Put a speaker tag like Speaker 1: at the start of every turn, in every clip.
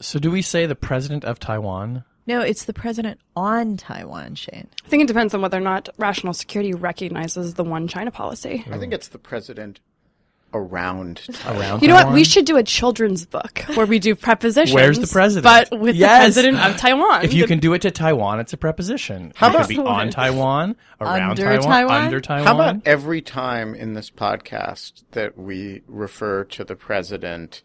Speaker 1: So, do we say the president of Taiwan?
Speaker 2: No, it's the president on Taiwan, Shane.
Speaker 3: I think it depends on whether or not rational security recognizes the one China policy.
Speaker 4: I think it's the president around
Speaker 1: Around
Speaker 3: You know what? We should do a children's book where we do prepositions.
Speaker 1: Where's the president?
Speaker 3: But with
Speaker 1: Yes.
Speaker 3: the president of Taiwan.
Speaker 1: If you
Speaker 3: The-
Speaker 1: can do it to Taiwan, it's a preposition.
Speaker 4: How
Speaker 1: it could
Speaker 4: about-
Speaker 1: be on Taiwan, around
Speaker 2: Under
Speaker 1: Taiwan,
Speaker 2: Taiwan?
Speaker 1: under Taiwan.
Speaker 4: How about every time in this podcast that we refer to the president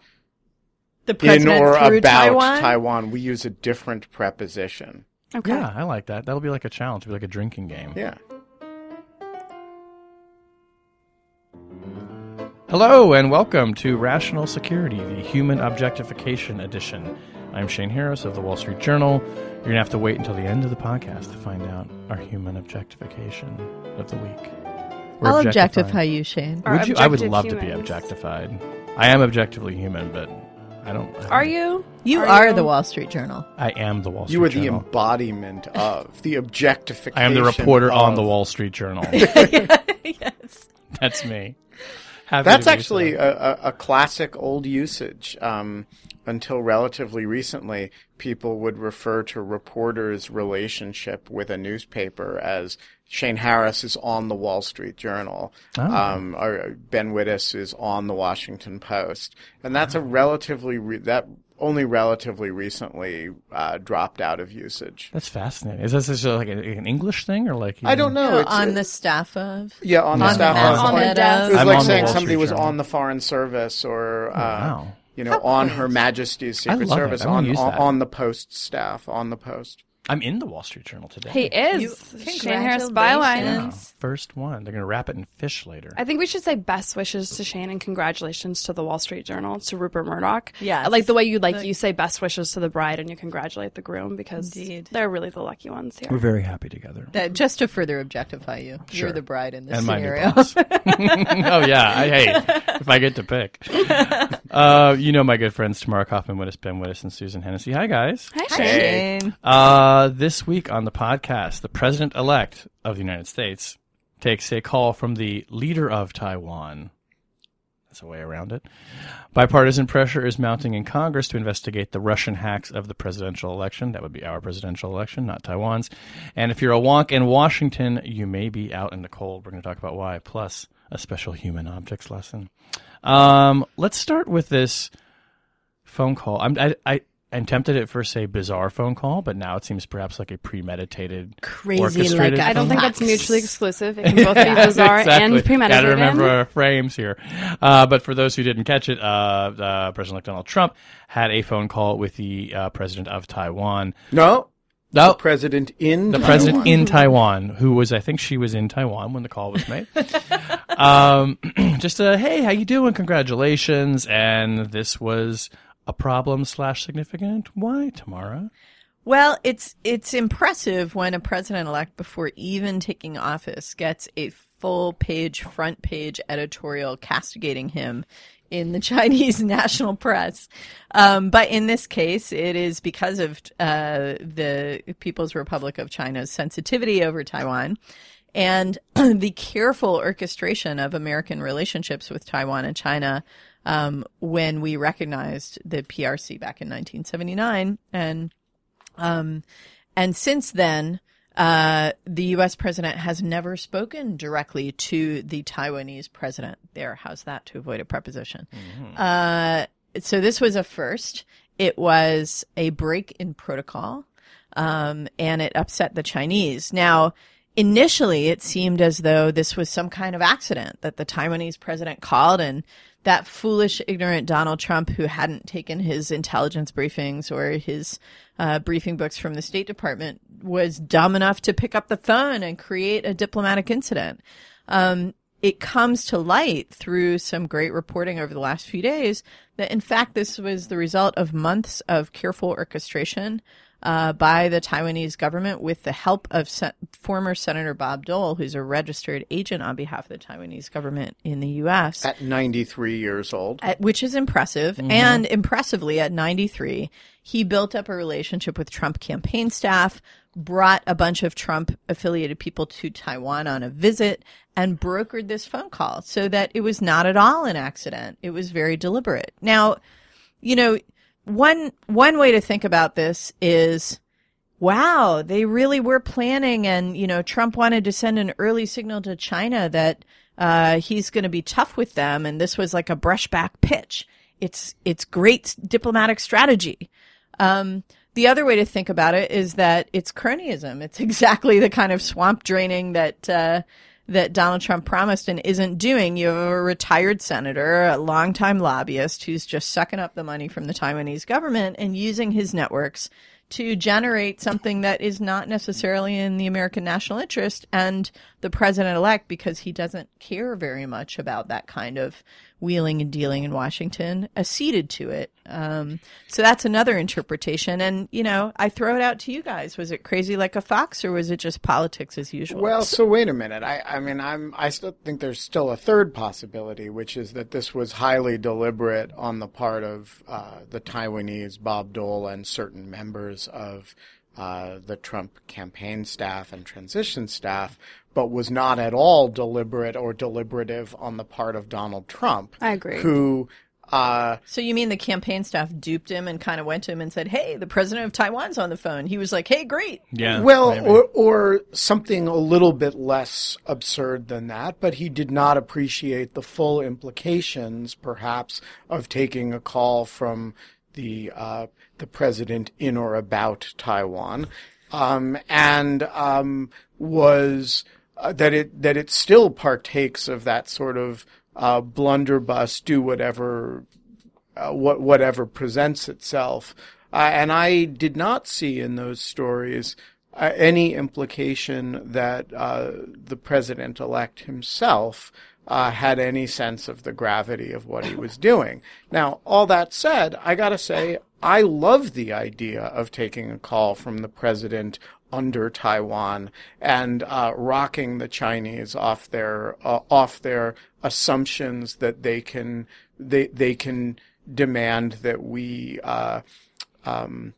Speaker 2: The
Speaker 4: in or
Speaker 2: through
Speaker 4: about
Speaker 2: Taiwan.
Speaker 4: Taiwan, we use a different preposition?
Speaker 3: okay.
Speaker 1: Yeah, I like that. That'll be like a challenge, It'll be like a drinking game.
Speaker 4: Yeah.
Speaker 1: Hello and welcome to Rational Security, the Human Objectification Edition. I'm Shane Harris of the Wall Street Journal. You're going to have to wait until the end of the podcast to find out our human objectification of the week. We're
Speaker 2: I'll objectify you, Shane.
Speaker 1: Would you? I would
Speaker 3: objective
Speaker 1: love to be objectified. I am objectively human, but I don't. I
Speaker 3: Are
Speaker 1: don't-
Speaker 3: you?
Speaker 2: You
Speaker 3: Are
Speaker 2: are,
Speaker 3: you?
Speaker 2: the Wall Street Journal.
Speaker 1: I am the Wall Street Journal.
Speaker 4: You are the
Speaker 1: Journal.
Speaker 4: embodiment of the objectification.
Speaker 1: I am the reporter on the Wall Street Journal.
Speaker 2: yes.
Speaker 1: That's me. Happy
Speaker 4: That's actually
Speaker 1: so.
Speaker 4: a, a, a classic old usage. Um, until relatively recently, people would refer to reporters' relationship with a newspaper as Shane Harris is on the Wall Street Journal,
Speaker 1: Oh.
Speaker 4: um, or Ben Wittes is on the Washington Post, and that's a relatively re- that only relatively recently uh, dropped out of usage.
Speaker 1: That's fascinating. Is this just like a, an English thing or like?
Speaker 4: I don't know.
Speaker 2: No,
Speaker 4: it's-
Speaker 2: on the staff of.
Speaker 4: yeah, on the
Speaker 2: on
Speaker 4: staff
Speaker 2: the
Speaker 4: of-
Speaker 3: on the
Speaker 2: masthead
Speaker 3: desk.
Speaker 4: It was
Speaker 1: I'm
Speaker 4: like saying somebody
Speaker 1: Street
Speaker 4: was
Speaker 1: Journal.
Speaker 4: on the Foreign Service or, uh,
Speaker 1: wow.
Speaker 4: you know, on Her Majesty's Secret. Service, on, on, on the Post staff, on the Post.
Speaker 1: I'm in the Wall Street Journal today.
Speaker 3: He is.
Speaker 2: You-
Speaker 3: Shane Harris byline.
Speaker 1: Wow.
Speaker 2: Congratulations.
Speaker 1: First one. They're going to wrap it in fish later.
Speaker 3: I think we should say best wishes to Shane and congratulations to the Wall Street Journal to Rupert Murdoch. Yeah, like the way you like you say best wishes to the bride and you congratulate the groom because
Speaker 2: Indeed.
Speaker 3: they're really the lucky ones here.
Speaker 1: We're very happy together.
Speaker 2: That, just to further objectify you,
Speaker 1: Sure.
Speaker 2: you're the bride in this
Speaker 1: and
Speaker 2: scenario.
Speaker 1: boss. oh yeah, I, hate if I get to pick, uh, you know my good friends Tamara Cofman, Wittes, Ben Wittes, and Susan Hennessey. Hi guys.
Speaker 3: Hi,
Speaker 2: Hi,
Speaker 3: Shane.
Speaker 2: Shane.
Speaker 1: Uh, this week on the podcast, the president-elect of the United States takes a call from the leader of Taiwan. That's a way around it. Bipartisan pressure is mounting in Congress to investigate the Russian hacks of the presidential election. That would be our presidential election, not Taiwan's. And if you're a wonk in Washington, you may be out in the cold. We're going to talk about why, plus a special human objects lesson. Um, let's start with this phone call. I'm, I, I, I'm tempted at first to say bizarre phone call, but now it seems perhaps like a premeditated,
Speaker 2: Crazy
Speaker 1: orchestrated
Speaker 2: like a
Speaker 3: I don't think that's mutually exclusive. It can both be bizarre and premeditated.
Speaker 1: Got
Speaker 3: premeditated.
Speaker 1: to remember our frames here. Uh, but for those who didn't catch it, uh, uh, President Donald Trump had a phone call with the uh, president of Taiwan.
Speaker 4: No,
Speaker 1: No,
Speaker 4: president in
Speaker 1: the
Speaker 4: Taiwan.
Speaker 1: president in Taiwan, who was, I think she was in Taiwan when the call was made. um, just a hey, how you doing? Congratulations, and this was a problem slash significant. Why, Tamara?
Speaker 2: Well, it's it's impressive when a president elect, before even taking office, gets a full page, front page editorial castigating him in the Chinese national press. Um, but in this case, it is because of uh, the People's Republic of China's sensitivity over Taiwan and the careful orchestration of American relationships with Taiwan and China um, when we recognized the PRC back in 1979 and um, and since then, uh, the U.S. president has never spoken directly to the Taiwanese president. There, how's that to avoid a preposition? Uh, so this was a first. It was a break in protocol, um, and it upset the Chinese. Now, initially, it seemed as though this was some kind of accident that the Taiwanese president called and that foolish, ignorant Donald Trump, who hadn't taken his intelligence briefings or his uh, briefing books from the State Department, was dumb enough to pick up the phone and create a diplomatic incident. Um, it comes to light through some great reporting over the last few days that, in fact, this was the result of months of careful orchestration uh, by the Taiwanese government with the help of se- former Senator Bob Dole, who's a registered agent on behalf of the Taiwanese government in the U.S.
Speaker 4: At 93 years old.
Speaker 2: At, which is impressive. And impressively, at 93, he built up a relationship with Trump campaign staff, brought a bunch of Trump affiliated people to Taiwan on a visit, and brokered this phone call so that it was not at all an accident. It was very deliberate. Now, you know, one one way to think about this is wow, they really were planning and you know, Trump wanted to send an early signal to China that uh, he's going to be tough with them and this was like a brushback pitch. It's it's great diplomatic strategy. Um, the other way to think about it is that it's cronyism. It's exactly the kind of swamp draining that uh, that Donald Trump promised and isn't doing. You have a retired senator, a longtime lobbyist who's just sucking up the money from the Taiwanese government and using his networks to generate something that is not necessarily in the American national interest. And the president elect, because he doesn't care very much about that kind of wheeling and dealing in Washington, acceded to it. Um, so that's another interpretation. And, you know, I throw it out to you guys. Was it crazy like a fox or was it just politics as usual?
Speaker 4: Well, so wait a minute. I, I mean, I'm, I still think there's still a third possibility, which is that this was highly deliberate on the part of uh, the Taiwanese Bob Dole and certain members of uh, the Trump campaign staff and transition staff, but was not at all deliberate or deliberative on the part of Donald Trump.
Speaker 3: I agree.
Speaker 4: Who uh,
Speaker 2: So you mean the campaign staff duped him and kind of went to him and said, "Hey, the president of Taiwan's on the phone." He was like, "Hey, great."
Speaker 1: Yeah.
Speaker 4: Well,
Speaker 1: maybe.
Speaker 4: or, or something a little bit less absurd than that, but he did not appreciate the full implications, perhaps, of taking a call from the uh, the president in or about Taiwan, um, and um, was uh, that it that it still partakes of that sort of uh, blunderbuss, do whatever uh, what whatever presents itself. Uh, and I did not see in those stories uh, any implication that uh, the president elect himself uh, had any sense of the gravity of what he was doing. Now, all that said, I gotta say, I love the idea of taking a call from the president under Taiwan and uh, rocking the Chinese off their uh, off their assumptions that they can they they can demand that we uh, um,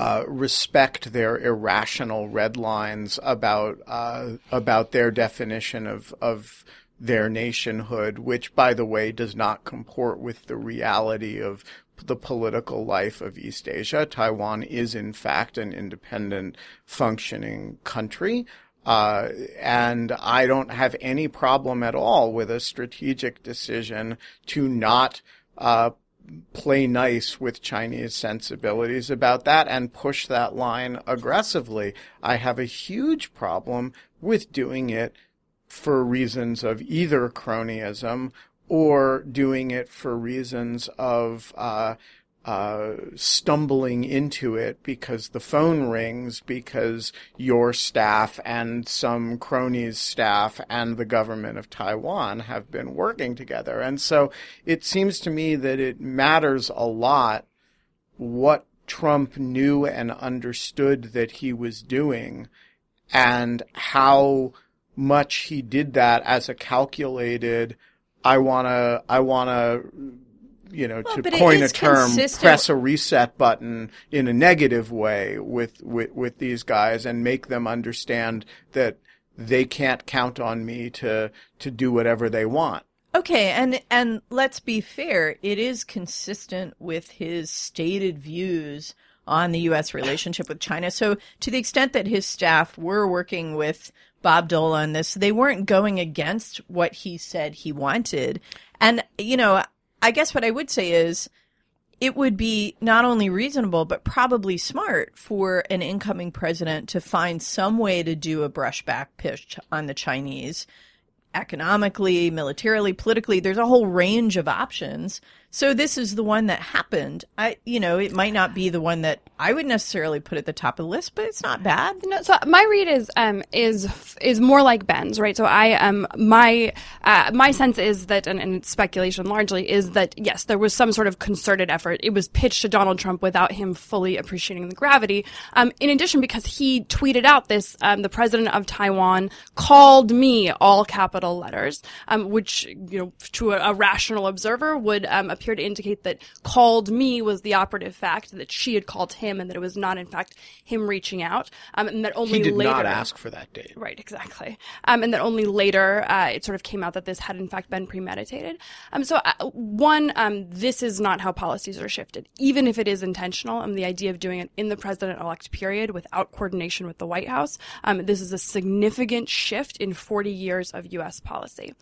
Speaker 4: uh, respect their irrational red lines about uh, about their definition of of their nationhood, which, by the way, does not comport with the reality of the political life of East Asia. Taiwan is, in fact, an independent, functioning country. Uh, and I don't have any problem at all with a strategic decision to not uh, play nice with Chinese sensibilities about that and push that line aggressively. I have a huge problem with doing it for reasons of either cronyism or doing it for reasons of uh, uh, stumbling into it because the phone rings because your staff and some cronies' staff and the government of Taiwan have been working together. And so it seems to me that it matters a lot what Trump knew and understood that he was doing and how much he did that as a calculated I want to I want to you know
Speaker 2: Well,
Speaker 4: to coin a term
Speaker 2: consistent-
Speaker 4: press a reset button in a negative way with, with with these guys and make them understand that they can't count on me to to do whatever they want.
Speaker 2: Okay, and and let's be fair, it is consistent with his stated views on the US relationship with China. So to the extent that his staff were working with Bob Dole on this, they weren't going against what he said he wanted. And you know, I guess what I would say is it would be not only reasonable but probably smart for an incoming president to find some way to do a brushback pitch on the Chinese economically, militarily, politically. There's a whole range of options. So this is the one that happened. I, you know, it might not be the one that I would necessarily put at the top of the list, but it's not bad.
Speaker 3: No, so my read is um, is is more like Ben's, right? So I um my uh, my sense is that, and, and speculation largely, is that yes, there was some sort of concerted effort. It was pitched to Donald Trump without him fully appreciating the gravity. Um, in addition, because he tweeted out this, um, the president of Taiwan called me all capital letters, um, which you know to a, a rational observer would um, appear to indicate that called me was the operative fact, that she had called him, and that it was not, in fact, him reaching out, um, and that only
Speaker 4: He did
Speaker 3: later.
Speaker 4: not ask for that date.
Speaker 3: Right, exactly. Um, and that only later uh, it sort of came out that this had in fact been premeditated. Um, so, uh, one, um, this is not how policies are shifted, even if it is intentional. And the idea of doing it in the president-elect period without coordination with the White House, um, this is a significant shift in 40 years of U.S. policy.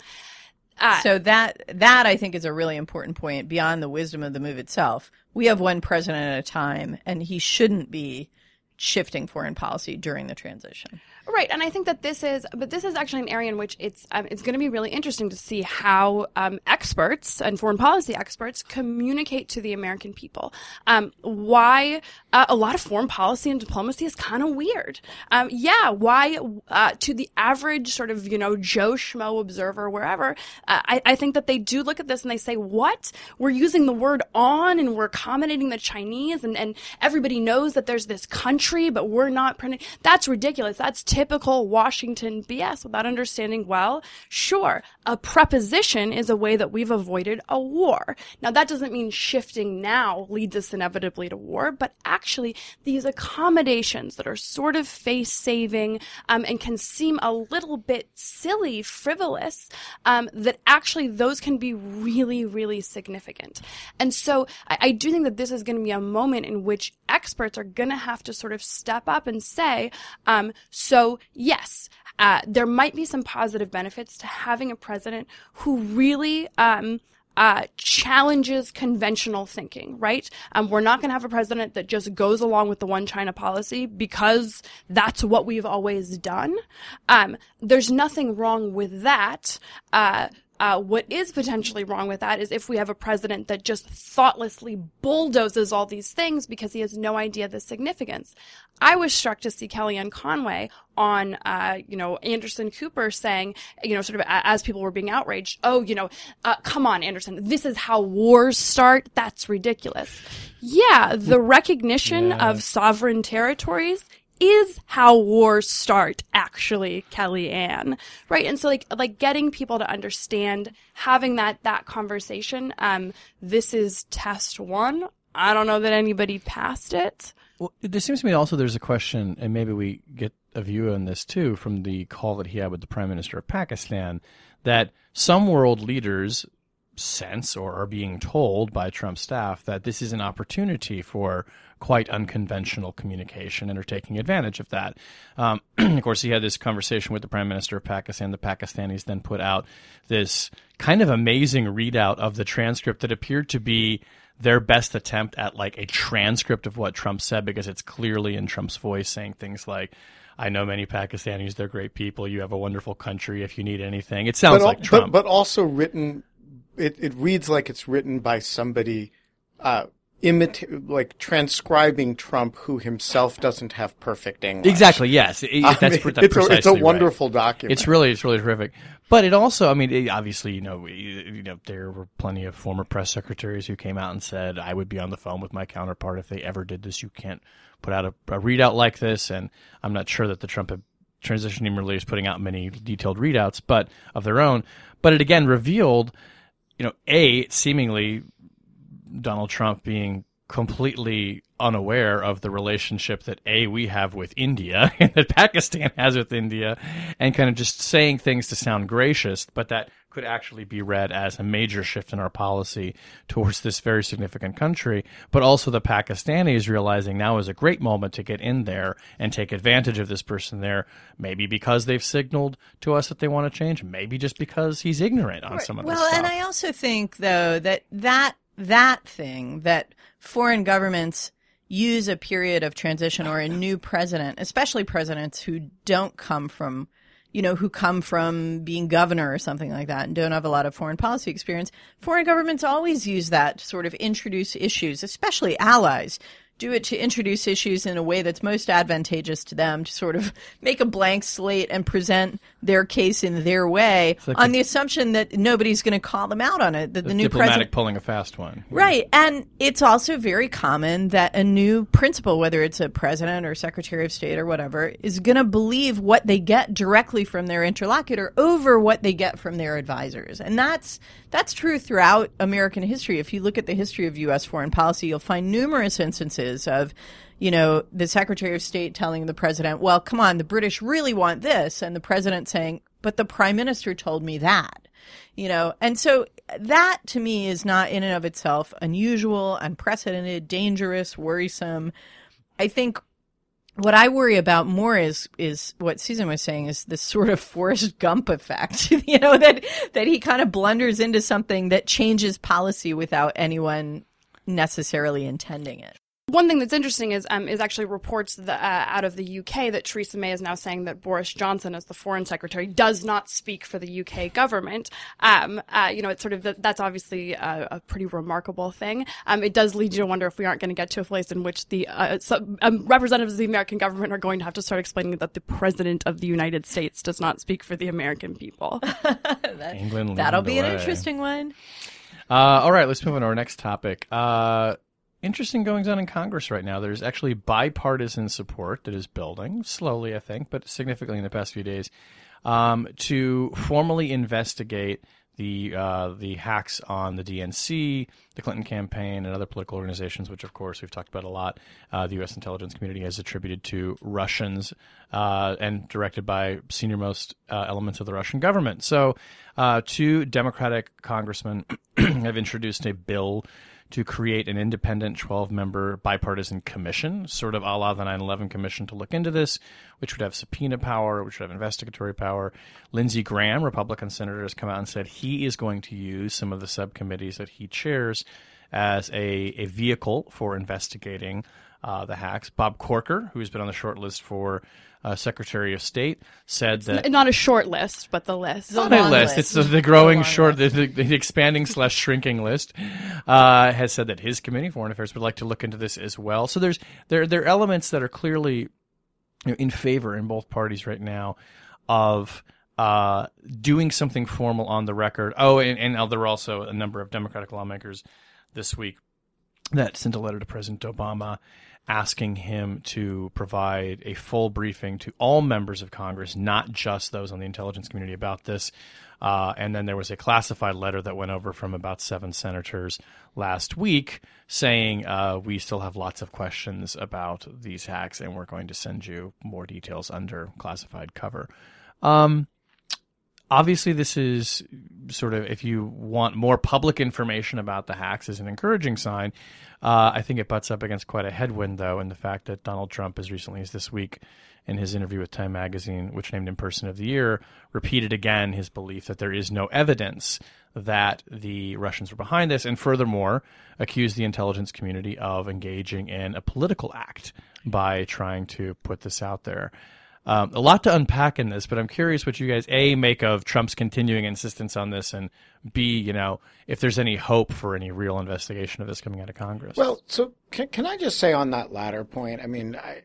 Speaker 2: Uh, so that that I think is a really important point beyond the wisdom of the move itself. We have one president at a time, and he shouldn't be shifting foreign policy during the transition.
Speaker 3: Right, and I think that this is, but this is actually an area in which it's um, it's going to be really interesting to see how um, experts and foreign policy experts communicate to the American people. Um, why uh, a lot of foreign policy and diplomacy is kind of weird. Um, yeah, why uh, to the average sort of you know Joe schmo observer wherever, uh, I, I think that they do look at this and they say, what we're using the word on and we're accommodating the Chinese and and everybody knows that there's this country, but we're not printing. That's ridiculous. That's typical Washington BS without understanding, well, sure, a preposition is a way that we've avoided a war. Now, that doesn't mean shifting now leads us inevitably to war, but actually these accommodations that are sort of face saving um, and can seem a little bit silly, frivolous, um, that actually those can be really, really significant. And so I, I do think that this is going to be a moment in which experts are going to have to sort of step up and say, um, so yes, uh, there might be some positive benefits to having a president who really um, uh, challenges conventional thinking, right? Um, we're not going to have a president that just goes along with the one China policy because that's what we've always done. Um, there's nothing wrong with that. Uh, uh, what is potentially wrong with that is if we have a president that just thoughtlessly bulldozes all these things because he has no idea the significance. I was struck to see Kellyanne Conway on, uh, you know, Anderson Cooper saying, you know, sort of as people were being outraged, oh, you know, uh, come on, Anderson, this is how wars start. That's ridiculous. Yeah, the recognition
Speaker 1: Yeah.
Speaker 3: of sovereign territories is how wars start actually kellyanne right? And so like like getting people to understand having that that conversation um this is test one. I don't know that anybody passed it.
Speaker 1: Well, there seems to me also there's a question, and maybe we get a view on this too from the call that he had with the Prime Minister of Pakistan, that some world leaders sense or are being told by Trump's staff that this is an opportunity for quite unconventional communication and are taking advantage of that. Um, of course, he had this conversation with the Prime Minister of Pakistan. The Pakistanis then put out this kind of amazing readout of the transcript that appeared to be their best attempt at like a transcript of what Trump said because it's clearly in Trump's voice saying things like, I know many Pakistanis, they're great people. You have a wonderful country if you need anything. It sounds
Speaker 4: but,
Speaker 1: like Trump.
Speaker 4: But, but also written, it, it reads like it's written by somebody, uh, imita- like transcribing Trump who himself doesn't have perfect English.
Speaker 1: exactly, yes. It- that's
Speaker 4: mean,
Speaker 1: pre-
Speaker 4: it's, a, it's a
Speaker 1: precisely right.
Speaker 4: wonderful document.
Speaker 1: It's really, it's really terrific. But it also, I mean, it, obviously, you know, you know, there were plenty of former press secretaries who came out and said, "I would be on the phone with my counterpart if they ever did this. You can't put out a, a readout like this." And I'm not sure that the Trump transition team really is putting out many detailed readouts, but of their own. But it again revealed, you know, a seemingly Donald Trump being completely unaware of the relationship that a we have with India and that Pakistan has with India and kind of just saying things to sound gracious but that could actually be read as a major shift in our policy towards this very significant country. But also the Pakistanis realizing now is a great moment to get in there and take advantage of this person there maybe because they've signaled to us that they want to change maybe just because he's ignorant on some of this
Speaker 2: well,
Speaker 1: stuff.
Speaker 2: And I also think though that that that thing that foreign governments use a period of transition or a new president, especially presidents who don't come from you know, who come from being governor or something like that and don't have a lot of foreign policy experience. Foreign governments always use that to sort of introduce issues, especially allies do it to introduce issues in a way that's most advantageous to them to sort of make a blank slate and present their case in their way
Speaker 1: like
Speaker 2: on
Speaker 1: a-
Speaker 2: the assumption that nobody's going to call them out on it that the new
Speaker 1: diplomatic
Speaker 2: president
Speaker 1: pulling a fast one.
Speaker 2: Right. And it's also very common that a new principal, whether it's a president or secretary of state or whatever, is going to believe what they get directly from their interlocutor over what they get from their advisors. And that's that's true throughout American history. If you look at the history of US foreign policy, you'll find numerous instances of you know, the Secretary of State telling the president, well, come on, the British really want this. And the president saying, but the prime minister told me that you know and so that to me is not in and of itself unusual unprecedented dangerous worrisome i think what i worry about more is is what susan was saying is this sort of forrest gump effect you know that that he kind of blunders into something that changes policy without anyone necessarily intending it
Speaker 3: One thing that's interesting is um, is actually reports the, uh, out of the UK that Theresa May is now saying that Boris Johnson, as the foreign secretary, does not speak for the UK government. Um, uh, you know, it's sort of that's obviously a, a pretty remarkable thing. Um, it does lead you to wonder if we aren't going to get to a place in which the uh, some, um, representatives of the American government are going to have to start explaining that the president of the United States does not speak for the American people.
Speaker 1: England.
Speaker 2: that'll
Speaker 1: the
Speaker 2: be an interesting one
Speaker 1: Uh, all right, let's move on to our next topic. Interesting goings on in Congress right now. There's actually bipartisan support that is building slowly, I think, but significantly in the past few days, um, to formally investigate the uh, the hacks on the DNC, the Clinton campaign, and other political organizations, which of course we've talked about a lot. Uh, the U.S. intelligence community has attributed to Russians uh, and directed by senior most uh, elements of the Russian government. So, uh, two Democratic congressmen have introduced a bill to create an independent 12 member bipartisan commission, sort of a la the 9 11 commission, to look into this, which would have subpoena power, which would have investigatory power. Lindsey Graham, Republican senator, has come out and said he is going to use some of the subcommittees that he chairs as a, a vehicle for investigating uh, the hacks. Bob Corker, who's been on the short list for uh, Secretary of State, said that
Speaker 3: not a short list, but the list.
Speaker 2: The
Speaker 1: on the
Speaker 2: long
Speaker 1: list.
Speaker 2: list.
Speaker 1: It's the, the growing short, the, the, the expanding slash shrinking list. Uh, has said that his committee, Foreign Affairs, would like to look into this as well. So there's there there are elements that are clearly you know, in favor in both parties right now of uh, doing something formal on the record. Oh, and, and there were also a number of Democratic lawmakers this week that sent a letter to President Obama asking him to provide a full briefing to all members of Congress, not just those on the intelligence community, about this. Uh, and then there was a classified letter that went over from about seven senators last week saying, uh, We still have lots of questions about these hacks, and we're going to send you more details under classified cover. Um, obviously this is sort of if you want more public information about the hacks is an encouraging sign. Uh, i think it butts up against quite a headwind though in the fact that donald trump as recently as this week in his interview with time magazine which named him person of the year repeated again his belief that there is no evidence that the russians were behind this and furthermore accused the intelligence community of engaging in a political act by trying to put this out there um, a lot to unpack in this, but I'm curious what you guys a make of Trump's continuing insistence on this, and b you know if there's any hope for any real investigation of this coming out of Congress.
Speaker 4: Well, so can, can I just say on that latter point? I mean, I,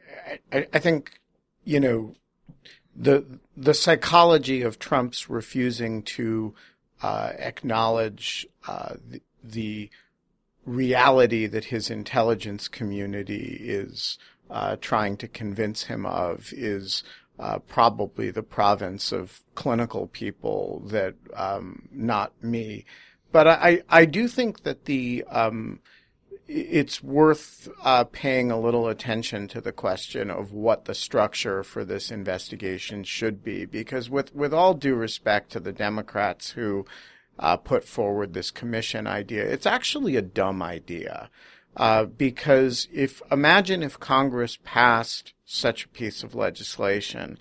Speaker 4: I, I think, you know, the the psychology of Trump's refusing to uh, acknowledge uh, the, the reality that his intelligence community is uh, trying to convince him of is uh, probably the province of clinical people that um, not me. But I, I do think that the um, it's worth uh, paying a little attention to the question of what the structure for this investigation should be, because with with all due respect to the Democrats who uh, put forward this commission idea, it's actually a dumb idea. Uh, because if imagine if Congress passed such a piece of legislation,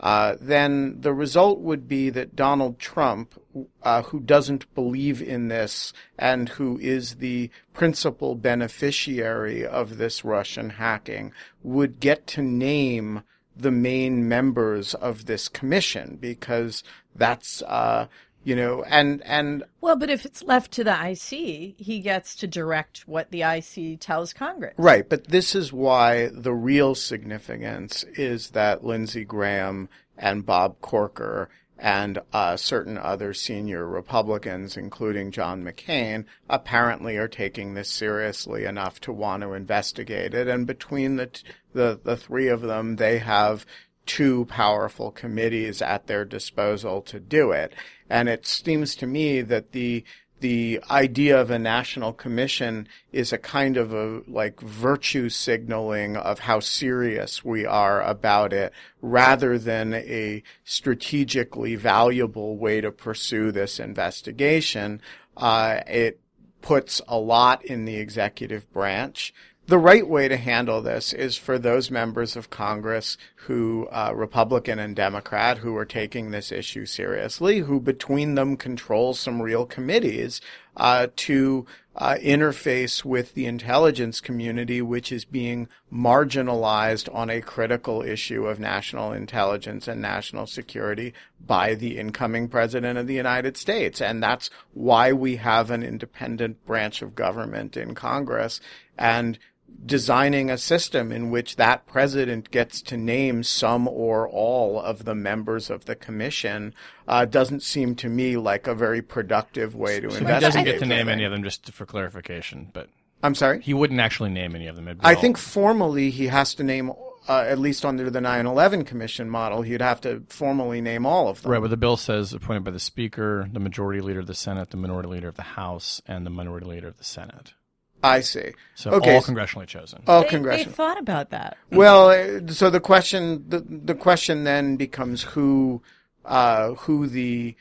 Speaker 4: uh, then the result would be that Donald Trump, uh, who doesn't believe in this and who is the principal beneficiary of this Russian hacking, would get to name the main members of this commission because that's uh, you know and and
Speaker 2: Well, but if it's left to the IC, he gets to direct what the IC tells Congress.
Speaker 4: Right, but this is why the real significance is that Lindsey Graham and Bob Corker and uh, certain other senior Republicans, including John McCain, apparently are taking this seriously enough to want to investigate it. And between the t- the, the three of them, they have two powerful committees at their disposal to do it. And it seems to me that the the idea of a national commission is a kind of a like virtue signaling of how serious we are about it rather than a strategically valuable way to pursue this investigation. Uh, it puts a lot in the executive branch. The right way to handle this is for those members of Congress who, uh, Republican and Democrat, who are taking this issue seriously, who between them control some real committees, uh, to uh, interface with the intelligence community, which is being marginalized on a critical issue of national intelligence and national security by the incoming president of the United States. And that's why we have an independent branch of government in Congress. And designing a system in which that president gets to name some or all of the members of the commission uh, doesn't seem to me like a very productive way to
Speaker 1: So he doesn't get to name any of them, just for clarification. But
Speaker 4: I'm sorry.
Speaker 1: he wouldn't actually name any of them.
Speaker 4: I
Speaker 1: all-
Speaker 4: think formally he has to name, uh, at least under the 9/11 Commission model, he'd have to formally name all of them.
Speaker 1: Right, but the bill says appointed by the Speaker, the Majority Leader of the Senate, the Minority Leader of the House, and the Minority Leader of the Senate.
Speaker 4: I see.
Speaker 1: So
Speaker 4: Okay.
Speaker 1: all congressionally chosen.
Speaker 4: All
Speaker 2: They, they thought about that.
Speaker 4: Well, uh, so the question the the question then becomes who uh, who the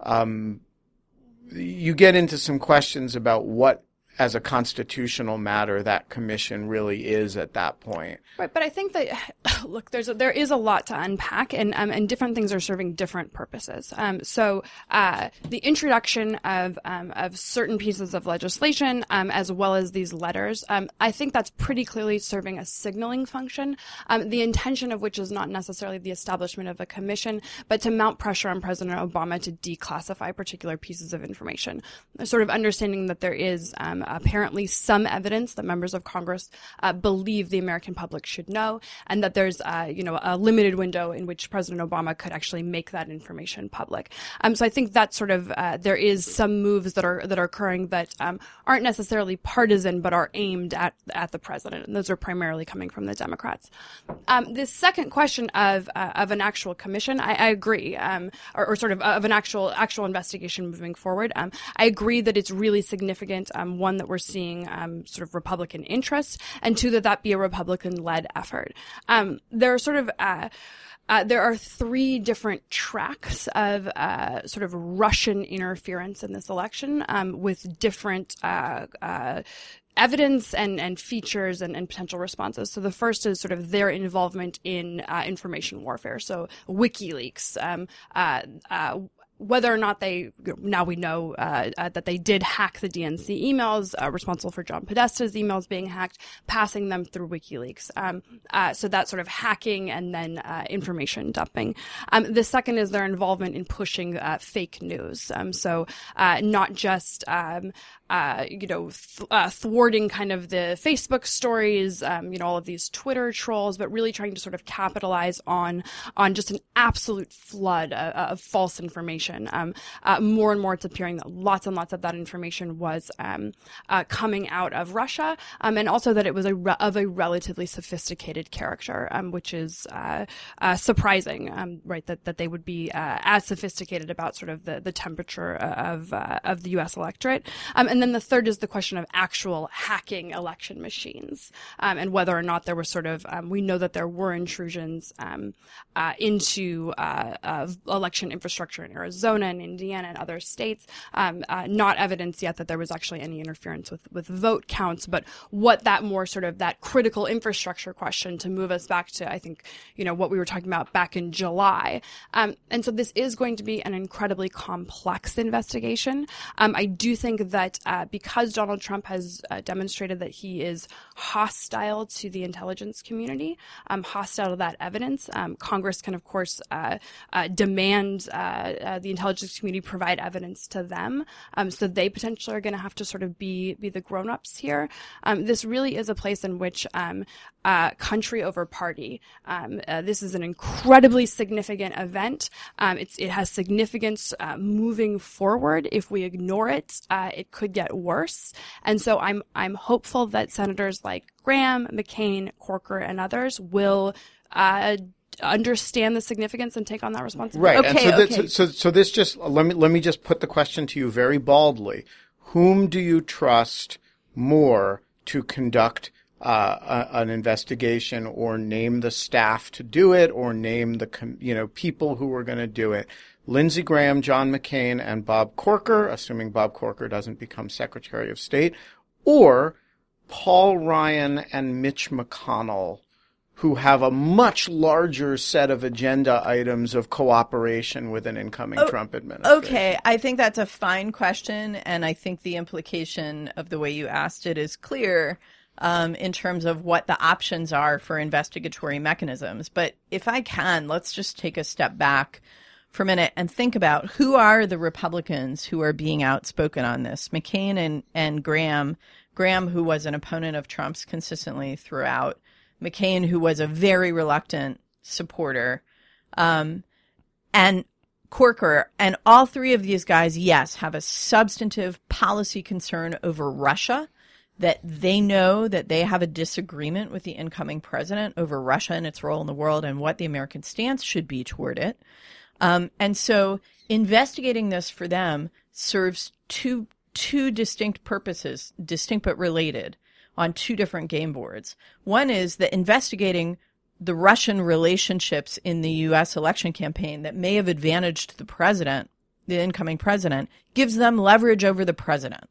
Speaker 4: um, you get into some questions about what as a constitutional matter that commission really is at that point.
Speaker 3: Right, but I think that look, there's a, there is a lot to unpack, and um, and different things are serving different purposes. Um, so uh, the introduction of um, of certain pieces of legislation, um, as well as these letters, um, I think that's pretty clearly serving a signaling function. Um, the intention of which is not necessarily the establishment of a commission, but to mount pressure on President Obama to declassify particular pieces of information. Sort of understanding that there is um, apparently some evidence that members of Congress uh, believe the American public should know, and that there's uh, you know a limited window in which President Obama could actually make that information public. Um, so I think that sort of uh, there is some moves that are that are occurring that um, aren't necessarily partisan but are aimed at at the president, and those are primarily coming from the Democrats. Um, this second question of uh, of an actual commission, I, I agree, um, or, or sort of of an actual actual investigation moving forward. Um, I agree that it's really significant. Um, one that we're seeing um, sort of Republican interest, and two that that be a Republican led effort. Um, there are sort of uh, uh, there are three different tracks of uh, sort of Russian interference in this election um, with different uh, uh, evidence and, and features and, and potential responses. So the first is sort of their involvement in uh, information warfare. So WikiLeaks, um, uh, uh, whether or not they now we know uh, uh, that they did hack the DNC emails uh, responsible for John Podesta's emails being hacked, passing them through WikiLeaks. Um, uh, so that sort of hacking and then uh, information dumping. Um, the second is their involvement in pushing uh, fake news. Um, so uh, not just um, uh, you know, th- thwarting kind of the Facebook stories, um, you know, all of these Twitter trolls, but really trying to sort of capitalize on on just an absolute flood of, of false information. Um, uh, more and more, it's appearing that lots and lots of that information was um, uh, coming out of Russia, um, and also that it was a re- of a relatively sophisticated character, um, which is uh, uh, surprising, um, right? That that they would be uh, as sophisticated about sort of the the temperature of uh, of the U.S. electorate. And then the third is the question of actual hacking election machines and whether or not there was sort of, we know that there were intrusions into election infrastructure in Arizona. Arizona and Indiana and other states. Um, uh, not evidence yet that there was actually any interference with, with vote counts, but what that more sort of that critical infrastructure question to move us back to, I think, you know, what we were talking about back in July. Um, and so this is going to be an incredibly complex investigation. Um, I do think that uh, because Donald Trump has uh, demonstrated that he is hostile to the intelligence community, um, hostile to that evidence, um, Congress can, of course, uh, uh demand uh, uh, the intelligence community provide evidence to them. Um, so they potentially are going to have to sort of be be the grown ups here. Um, this really is a place in which um, country over party. Um, this is an incredibly significant event. Um, it has significance moving forward. If we ignore it, it could get worse. And so I'm I'm hopeful that senators like Graham, McCain, Corker, and others will uh, understand the significance and take on that responsibility.
Speaker 4: Right. Okay, and so, okay. This, so, so this just let me let me just put the question to you very baldly: Whom do you trust more to conduct uh, a, an investigation, or name the staff to do it, or name the you know people who are going to do it? Lindsey Graham, John McCain, and Bob Corker, assuming Bob Corker doesn't become Secretary of State, or Paul Ryan and Mitch McConnell who have a much larger set of agenda items of cooperation with an incoming oh, Trump administration?
Speaker 2: Okay, I think that's a fine question, and I think the implication of the way you asked it is clear um, in terms of what the options are for investigatory mechanisms. But if I can, let's just take a step back for a minute and think about who are the Republicans who are being outspoken on this. McCain and, and Graham, Graham, who was an opponent of Trump's consistently throughout, McCain, who was a very reluctant supporter, um, and Corker, and all three of these guys, yes, have a substantive policy concern over Russia. That they know that they have a disagreement with the incoming president over Russia and its role in the world and what the American stance should be toward it. Um, and so investigating this for them serves two two distinct purposes, distinct but related on two different game boards. One is that investigating the Russian relationships in the U.S. election campaign that may have advantaged the president, the incoming president, gives them leverage over the president.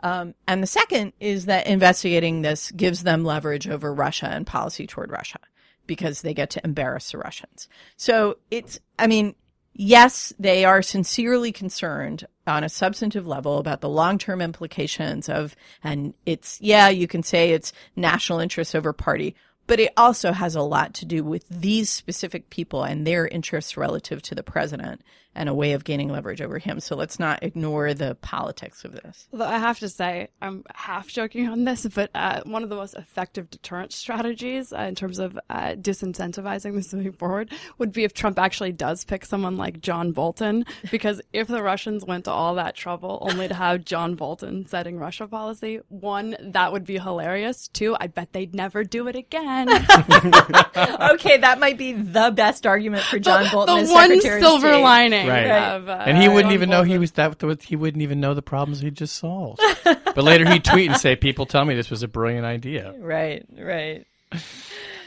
Speaker 2: Um, and the second is that investigating this gives them leverage over Russia and policy toward Russia because they get to embarrass the Russians. So it's, I mean, yes, they are sincerely concerned on a substantive level about the long-term implications of, and it's, yeah, you can say it's national interest over party, but it also has a lot to do with these specific people and their interests relative to the president and a way of gaining leverage over him. So let's not ignore the politics of this.
Speaker 3: Although I have to say, I'm half joking on this, but uh, one of the most effective deterrent strategies uh, in terms of uh, disincentivizing this moving forward would be if Trump actually does pick someone like John Bolton, because if the Russians went to all that trouble only to have John Bolton setting Russia policy, one, that would be hilarious. Two, I bet they'd never do it again.
Speaker 2: okay, that might be the best argument for John Bolton.
Speaker 3: The,
Speaker 2: the
Speaker 3: one silver lining
Speaker 1: right.
Speaker 3: of, uh,
Speaker 1: and he wouldn't even know he was that. He wouldn't even know the problems he just solved. but later he'd tweet and say, "People tell me this was a brilliant idea."
Speaker 2: Right, right.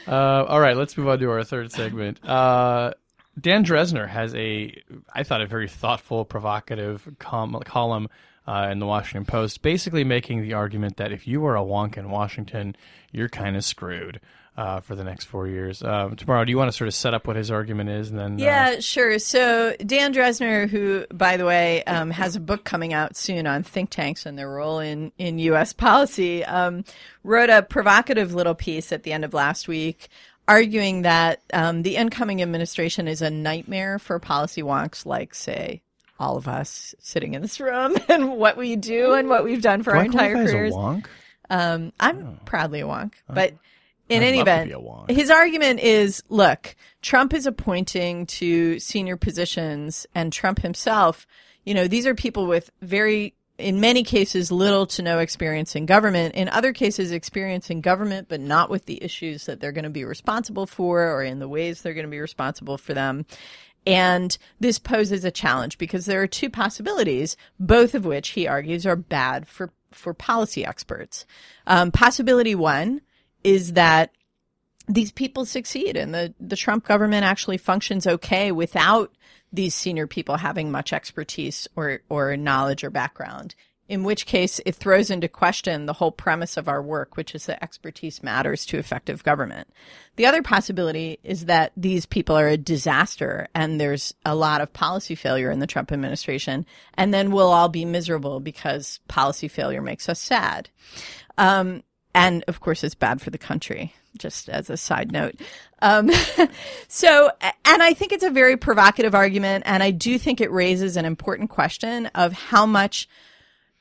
Speaker 1: Uh, all right, let's move on to our third segment. Uh, Dan Drezner has a, I thought, a very thoughtful, provocative com- column uh, in the Washington Post, basically making the argument that if you are a wonk in Washington, you're kind of screwed uh, for the next four years. Um, Tamara, do you want to sort of set up what his argument is, and then?
Speaker 2: Uh, yeah, sure. So Dan Drezner, who, by the way, um, has a book coming out soon on think tanks and their role in in U.S. policy, um, wrote a provocative little piece at the end of last week. Arguing that um, the incoming administration is a nightmare for policy wonks like, say, all of us sitting in this room and what we do and what we've done for
Speaker 1: do
Speaker 2: our entire
Speaker 1: careers.
Speaker 2: Um, I'm oh. proudly a wonk, but oh in
Speaker 1: I'd
Speaker 2: any event, his argument is look, Trump is appointing to senior positions, and Trump himself, you know, these are people with very, in many cases, little to no experience in government. In other cases, experience in government, but not with the issues that they're going to be responsible for or in the ways they're going to be responsible for them. And this poses a challenge because there are two possibilities, both of which he argues are bad for, for policy experts. Um, possibility one is that these people succeed and the, the Trump government actually functions okay without these senior people having much expertise or, or knowledge or background. In which case, it throws into question the whole premise of our work, which is that expertise matters to effective government. The other possibility is that these people are a disaster and there's a lot of policy failure in the Trump administration, and then we'll all be miserable because policy failure makes us sad. Um, and of course, it's bad for the country just as a side note. Um, so, and I think it's a very provocative argument, and I do think it raises an important question of how much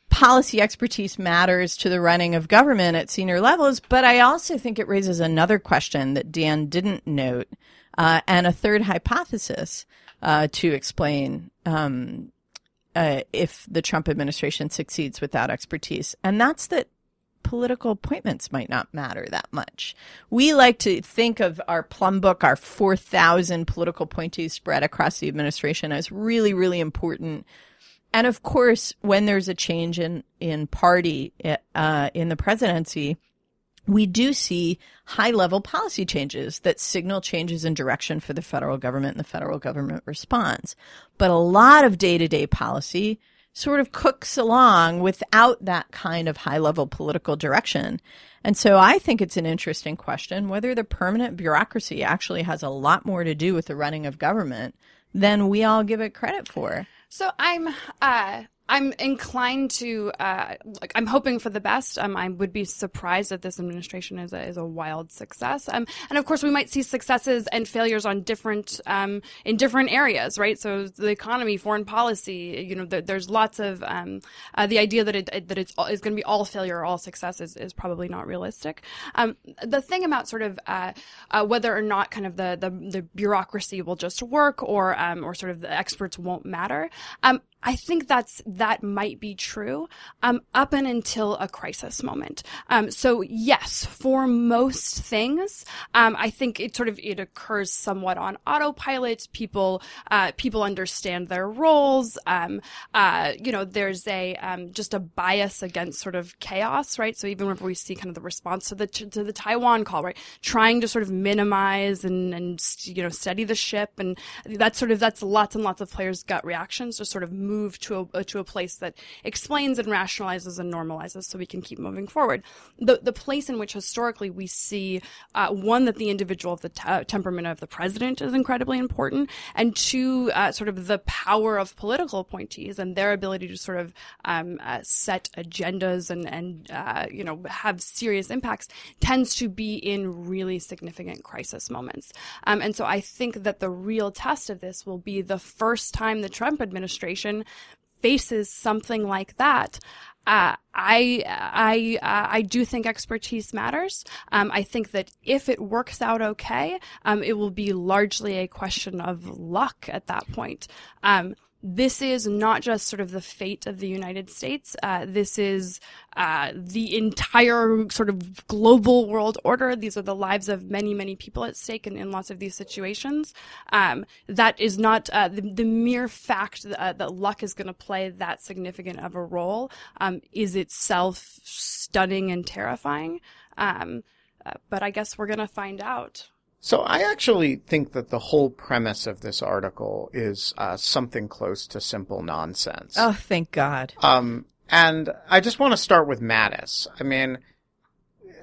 Speaker 2: policy expertise matters to the running of government at senior levels. But I also think it raises another question that Dan didn't note, uh, and a third hypothesis uh, to explain um, uh, if the Trump administration succeeds without expertise, and that's that political appointments might not matter that much. We like to think of our plum book, our 4,000 political appointees spread across the administration as really, really important. And of course, when there's a change in, in party, uh, in the presidency, we do see high level policy changes that signal changes in direction for the federal government and the federal government responds. But a lot of day to day policy sort of cooks along without that kind of high level political direction. And so I think it's an interesting question whether the permanent bureaucracy actually has a lot more to do with the running of government than we all give it credit for.
Speaker 3: So I'm uh, I'm inclined to, uh, like, I'm hoping for the best. Um, I would be surprised if this administration is a, is a wild success. Um, and of course, we might see successes and failures on different, um, in different areas, right? So the economy, foreign policy, you know, there, there's lots of, um, uh, the idea that it, that it's going to be all failure or all success is, is probably not realistic. Um, the thing about sort of, uh, uh, whether or not kind of the, the, the bureaucracy will just work or, um, or sort of the experts won't matter. Um, I think that's that might be true um, up and until a crisis moment. Um, so yes, for most things, um, I think it sort of it occurs somewhat on autopilot. People uh, people understand their roles. Um, uh, you know, there's a um, just a bias against sort of chaos, right? So even whenever we see kind of the response to the to the Taiwan call, right, trying to sort of minimize and and you know steady the ship, and that's sort of that's lots and lots of players' gut reactions to sort of move move to a, to a place that explains and rationalizes and normalizes so we can keep moving forward. The, the place in which historically we see, uh, one, that the individual of the t- temperament of the president is incredibly important, and two, uh, sort of the power of political appointees and their ability to sort of um, uh, set agendas and, and uh, you know, have serious impacts tends to be in really significant crisis moments. Um, and so I think that the real test of this will be the first time the Trump administration faces something like that, uh, I I uh, I do think expertise matters. Um, I think that if it works out okay, um, it will be largely a question of luck at that point. Um, this is not just sort of the fate of the United States. Uh, this is uh, the entire sort of global world order. These are the lives of many, many people at stake in, in lots of these situations. Um, that is not uh, the, the, mere fact that, uh, that luck is going to play that significant of a role um, is itself stunning and terrifying. Um, uh, but I guess we're going to find out.
Speaker 4: So I actually think that the whole premise of this article is uh, something close to simple nonsense.
Speaker 2: Oh, thank God.
Speaker 4: Um, and I just want to start with Mattis. I mean,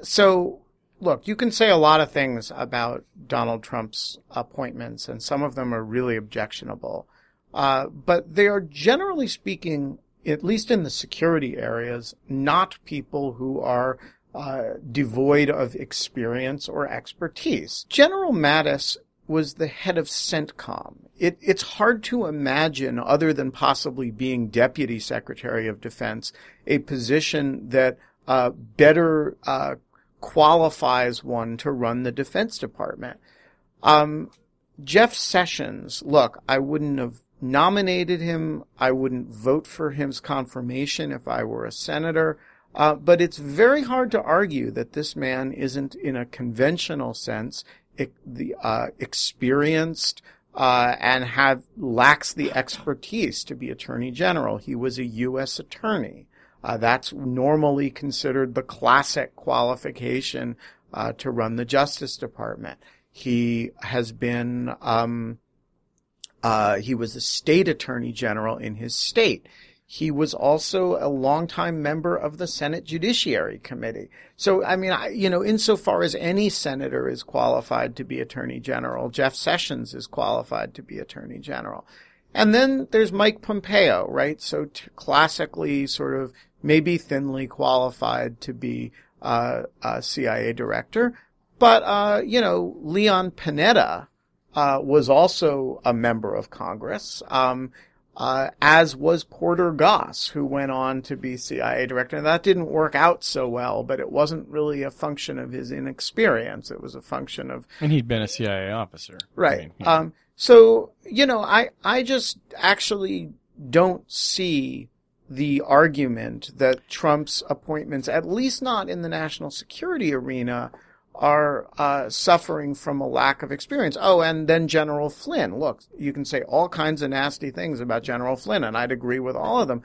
Speaker 4: so look, you can say a lot of things about Donald Trump's appointments, and some of them are really objectionable. Uh, but they are generally speaking, at least in the security areas, not people who are uh, devoid of experience or expertise. General Mattis was the head of CENTCOM. It, it's hard to imagine, other than possibly being Deputy Secretary of Defense, a position that uh, better uh, qualifies one to run the Defense Department. Um, Jeff Sessions, look, I wouldn't have nominated him. I wouldn't vote for his confirmation if I were a senator. Uh, but it's very hard to argue that this man isn't, in a conventional sense, the uh, experienced uh, and have lacks the expertise to be attorney general. He was a U.S. attorney. Uh, that's normally considered the classic qualification uh, to run the Justice Department. He has been um, Uh, he was a state attorney general in his state. He was also a longtime member of the Senate Judiciary Committee. So, I mean, I, you know, insofar as any senator is qualified to be attorney general, Jeff Sessions is qualified to be attorney general. And then there's Mike Pompeo, right? So t- classically sort of maybe thinly qualified to be uh, a CIA director. But, uh, you know, Leon Panetta uh, was also a member of Congress. Um, uh, as was Porter Goss, who went on to be CIA director. And that didn't work out so well, but it wasn't really a function of his inexperience. It was a function of
Speaker 1: And he'd been a CIA officer.
Speaker 4: right.
Speaker 1: I mean, yeah.
Speaker 4: Um, so you know, I I just actually don't see the argument that Trump's appointments, at least not in the national security arena, are uh, suffering from a lack of experience. Oh, and then General Flynn. Look, you can say all kinds of nasty things about General Flynn, and I'd agree with all of them,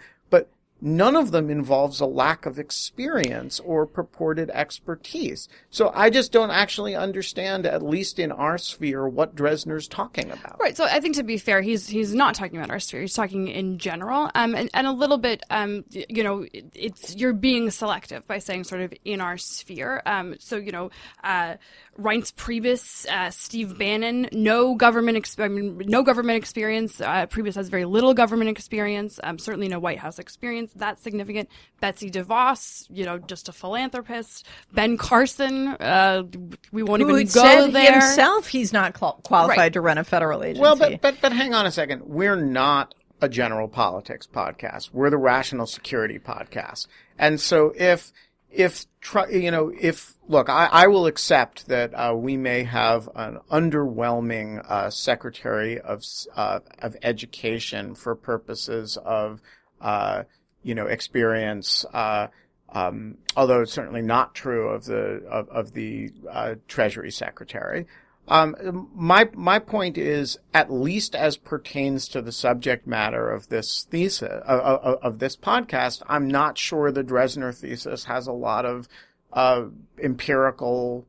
Speaker 4: none of them involves a lack of experience or purported expertise. So I just don't actually understand, at least in our sphere, what Drezner's talking about.
Speaker 3: Right. So I think to be fair, he's he's not talking about our sphere. He's talking in general, um, and, and a little bit, um, you know, it, it's you're being selective by saying sort of in our sphere. Um, so you know, uh, Reince Priebus, uh, Steve Bannon, no government, ex- I mean, no government experience. Uh, Priebus has very little government experience. Um, certainly no White House experience. That's significant. Betsy DeVos, you know, just a philanthropist. Ben Carson, uh, we won't
Speaker 2: Who
Speaker 3: even go
Speaker 2: said
Speaker 3: there.
Speaker 2: himself he's not qual- qualified
Speaker 3: Right.
Speaker 2: to run a federal agency.
Speaker 4: Well, but, but, but hang on a second. We're not a general politics podcast. We're the rational security podcast. And so if, if, tr- you know, if, look, I, I will accept that, uh, we may have an underwhelming, uh, secretary of, uh, of education for purposes of, uh, you know, experience, uh, um, although it's certainly not true of the of, of the uh, Treasury Secretary. Um, my my point is, at least as pertains to the subject matter of this thesis of, of, of this podcast, I'm not sure the Drezner thesis has a lot of uh, empirical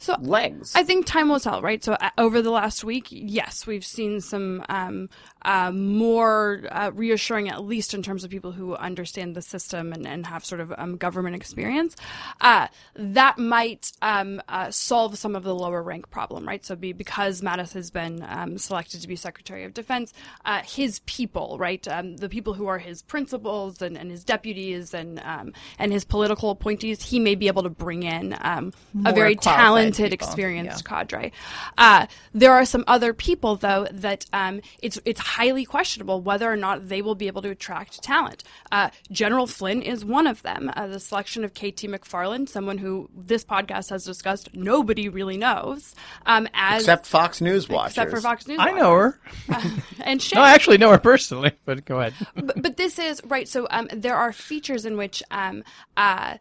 Speaker 3: So
Speaker 4: legs.
Speaker 3: I think time will tell, right? So uh, over the last week, yes, we've seen some um, uh, more uh, reassuring, at least in terms of people who understand the system and, and have sort of um, government experience. Uh, that might um, uh, solve some of the lower rank problem, right? So be because Mattis has been um, selected to be Secretary of Defense, uh, his people, right, um, the people who are his principals and, and his deputies and um, and his political appointees, he may be able to bring in um, a very
Speaker 2: qualified
Speaker 3: talented,
Speaker 2: people,
Speaker 3: experienced
Speaker 2: yeah.
Speaker 3: cadre. Uh, there are some other people, though, that um, it's it's highly questionable whether or not they will be able to attract talent. Uh, General Flynn is one of them. Uh, the selection of KT McFarland, someone who this podcast has discussed, nobody really knows, um, as
Speaker 4: except Fox News watchers.
Speaker 3: except for Fox News.
Speaker 1: I know her.
Speaker 3: and Shay
Speaker 1: No, I actually know her personally, but go ahead.
Speaker 3: but, but this is right. So um, there are features in which um, uh,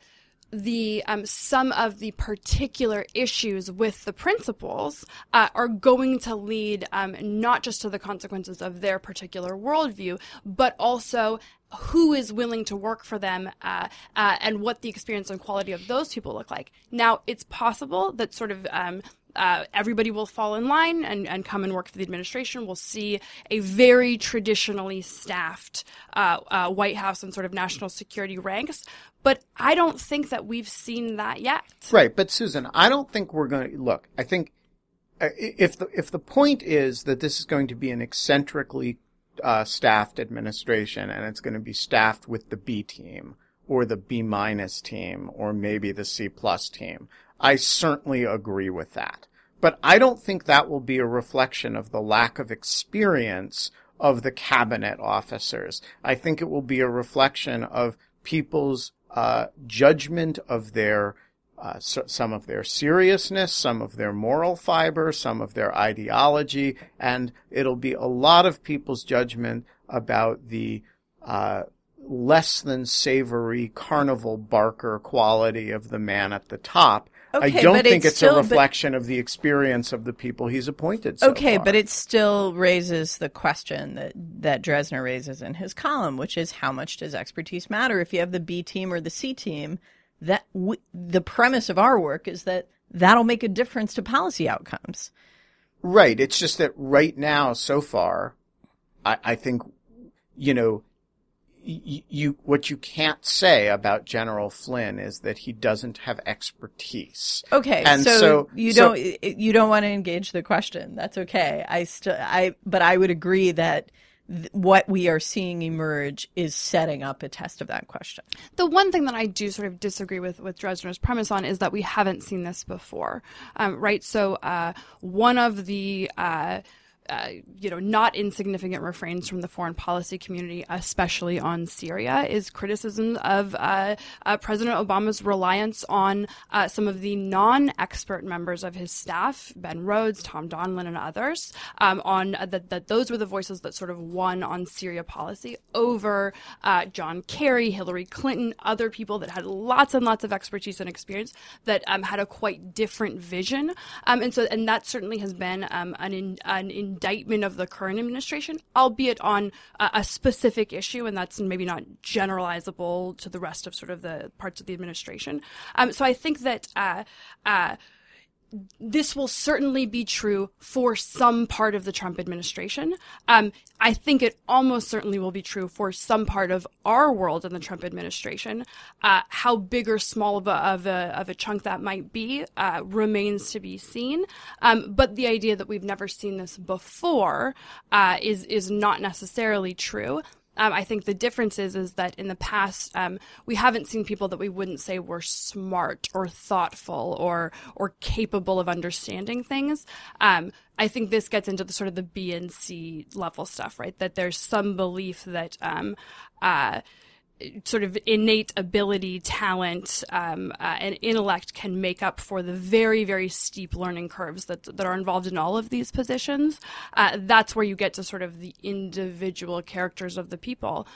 Speaker 3: the um, some of the particular issues with the principals uh, are going to lead um, not just to the consequences of their particular worldview, but also who is willing to work for them uh, uh, and what the experience and quality of those people look like. Now, it's possible that sort of um, uh, everybody will fall in line and, and come and work for the administration. We'll see a very traditionally staffed uh, uh, White House and sort of national security ranks. But I don't think that we've seen that yet.
Speaker 4: Right, but Susan, I don't think we're going to look. I think uh, if the if the point is that this is going to be an eccentrically uh, staffed administration and it's going to be staffed with the B team or the B minus team or maybe the C plus team, I certainly agree with that. But I don't think that will be a reflection of the lack of experience of the cabinet officers. I think it will be a reflection of people's uh, judgment of their uh, so, some of their seriousness, some of their moral fiber, some of their ideology, and it'll be a lot of people's judgment about the uh, less than savory carnival barker quality of the man at the top. I don't think
Speaker 2: it's
Speaker 4: it's,
Speaker 2: still-
Speaker 4: a
Speaker 2: but-
Speaker 4: reflection of the experience of the people he's appointed. So
Speaker 2: okay,
Speaker 4: far.
Speaker 2: but it still raises the question that that Drezner raises in his column, which is how much does expertise matter if you have the B team or the C team? That w- the premise of our work is that that'll make a difference to policy outcomes.
Speaker 4: Right. It's just that right now, so far, I, I think, you know, you what you can't say about General Flynn is that he doesn't have expertise.
Speaker 2: Okay,
Speaker 4: And
Speaker 2: so,
Speaker 4: so-
Speaker 2: you
Speaker 4: so-
Speaker 2: don't you don't want to engage the question. That's okay. I still I but I would agree that th- what we are seeing emerge is setting up a test of that question.
Speaker 3: The one thing that I do sort of disagree with with Drezner's premise on is that we haven't seen this before, um, right? So uh, one of the uh, uh, you know, not insignificant refrains from the foreign policy community, especially on Syria, is criticism of uh, uh, President Obama's reliance on uh, some of the non-expert members of his staff, Ben Rhodes, Tom Donilon, and others, um, on uh, that, that those were the voices that sort of won on Syria policy over John Kerry, Hillary Clinton, other people that had lots and lots of expertise and experience that um, had a quite different vision, um, and so and that certainly has been um, an in, an indictment of the current administration, albeit on a, a specific issue, and that's maybe not generalizable to the rest of sort of the parts of the administration. Um, so I think that. Uh, uh, this will certainly be true for some part of the Trump administration. Um, I think it almost certainly will be true for some part of our world in the Trump administration. Uh, how big or small of a, of a, of a chunk that might be uh, remains to be seen. Um, but the idea that we've never seen this before uh, is is not necessarily true. Um, I think the difference is is that in the past um, we haven't seen people that we wouldn't say were smart or thoughtful or or capable of understanding things. Um, I think this gets into the sort of the B and C level stuff, right? That there's some belief that um, uh, sort of innate ability, talent, um, uh, and intellect can make up for the very, very steep learning curves that that are involved in all of these positions. Uh, that's where you get to sort of the individual characters of the people.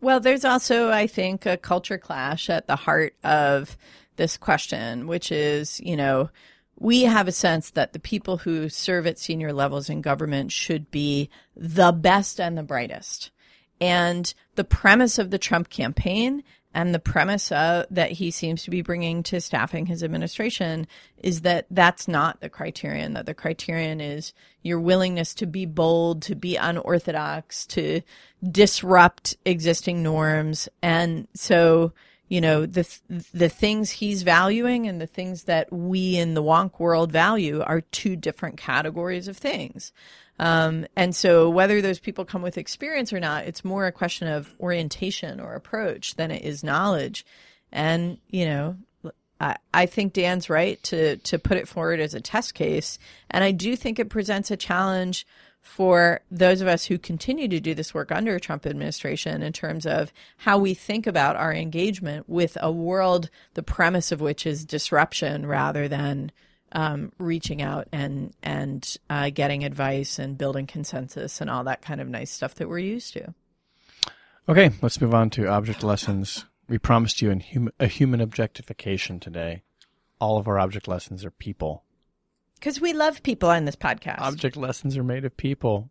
Speaker 2: Well, there's also, I think, a culture clash at the heart of this question, which is, you know, we have a sense that the people who serve at senior levels in government should be the best and the brightest. And the premise of the Trump campaign and the premise uh, that he seems to be bringing to staffing his administration is that that's not the criterion, that the criterion is your willingness to be bold, to be unorthodox, to disrupt existing norms. And so, you know, the, the things he's valuing and the things that we in the wonk world value are two different categories of things. Um, and so whether those people come with experience or not, it's more a question of orientation or approach than it is knowledge. And, you know, I, I think Dan's right to, to put it forward as a test case. And I do think it presents a challenge for those of us who continue to do this work under a Trump administration in terms of how we think about our engagement with a world, the premise of which is disruption rather than um, reaching out and and uh, getting advice and building consensus and all that kind of nice stuff that we're used to.
Speaker 1: Okay, let's move on to object lessons. We promised you hum- a human objectification today. All of our object lessons are people.
Speaker 2: Because we love people on this podcast.
Speaker 1: Object lessons are made of people.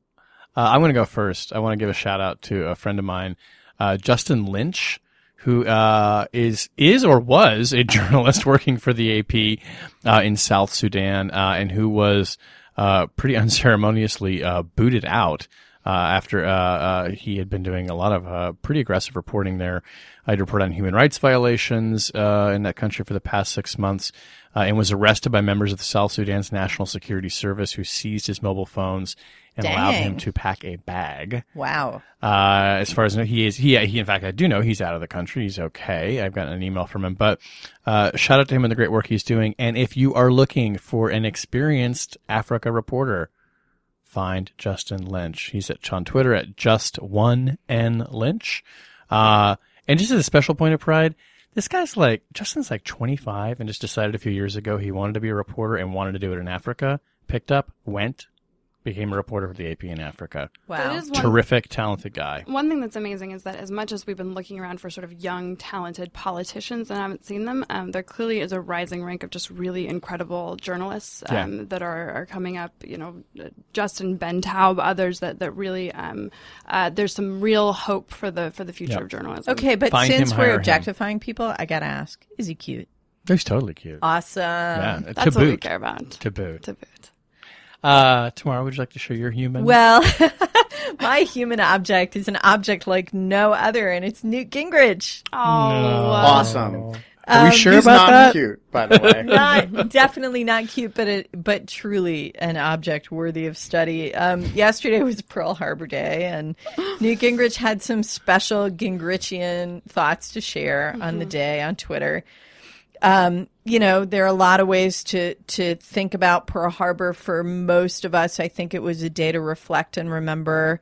Speaker 1: Uh, I'm going to go first. I want to give a shout out to a friend of mine, uh, Justin Lynch, who uh, is is or was a journalist working for the AP uh, in South Sudan, uh, and who was uh, pretty unceremoniously uh, booted out uh, after he had been doing a lot of uh, pretty aggressive reporting there. I'd report on human rights violations uh, in that country for the past six months, and was arrested by members of the South Sudan's National Security Service, who seized his mobile phones and allowed him to pack a bag.
Speaker 2: wow.
Speaker 1: Uh, as far as he is, he, he, in fact, I do know he's out of the country. He's okay. I've gotten an email from him, but, uh, shout out to him and the great work he's doing. And if you are looking for an experienced Africa reporter, find Justin Lynch. He's at, on Twitter at just one N Lynch. Uh, and just as a special point of pride, this guy's like, Justin's like 25 and just decided a few years ago he wanted to be a reporter and wanted to do it in Africa. Picked up, went, became a reporter for the AP in Africa.
Speaker 2: Wow.
Speaker 3: That is one
Speaker 1: Terrific, talented guy.
Speaker 3: One thing that's amazing is that as much as we've been looking around for sort of young, talented politicians and haven't seen them, um, there clearly is a rising rank of just really incredible journalists um,
Speaker 1: Yeah.
Speaker 3: that are, are coming up. You know, uh, Justin Ben Taub, others that that really um, uh, there's some real hope for the for the future
Speaker 1: Yep.
Speaker 3: of journalism.
Speaker 2: Okay, but
Speaker 1: Find
Speaker 2: since
Speaker 1: hire
Speaker 2: we're
Speaker 1: him.
Speaker 2: objectifying people, I gotta ask: Is he cute?
Speaker 1: He's totally cute.
Speaker 2: Awesome.
Speaker 1: yeah, to
Speaker 3: that's what we care about.
Speaker 1: To boot.
Speaker 3: To boot.
Speaker 1: Uh, Tamara, would you like to show your human?
Speaker 2: Well, My human object is an object like no other, and it's Newt Gingrich.
Speaker 3: Oh,
Speaker 4: Awesome.
Speaker 1: Are we sure
Speaker 4: He's
Speaker 1: about
Speaker 4: not
Speaker 1: that?
Speaker 4: cute, by the way.
Speaker 2: Not definitely not cute, but it, but truly an object worthy of study. Um, yesterday was Pearl Harbor Day, and Newt Gingrich had some special Gingrichian thoughts to share on the day on Twitter. Um, you know, there are a lot of ways to to think about Pearl Harbor. For most of us, I think it was a day to reflect and remember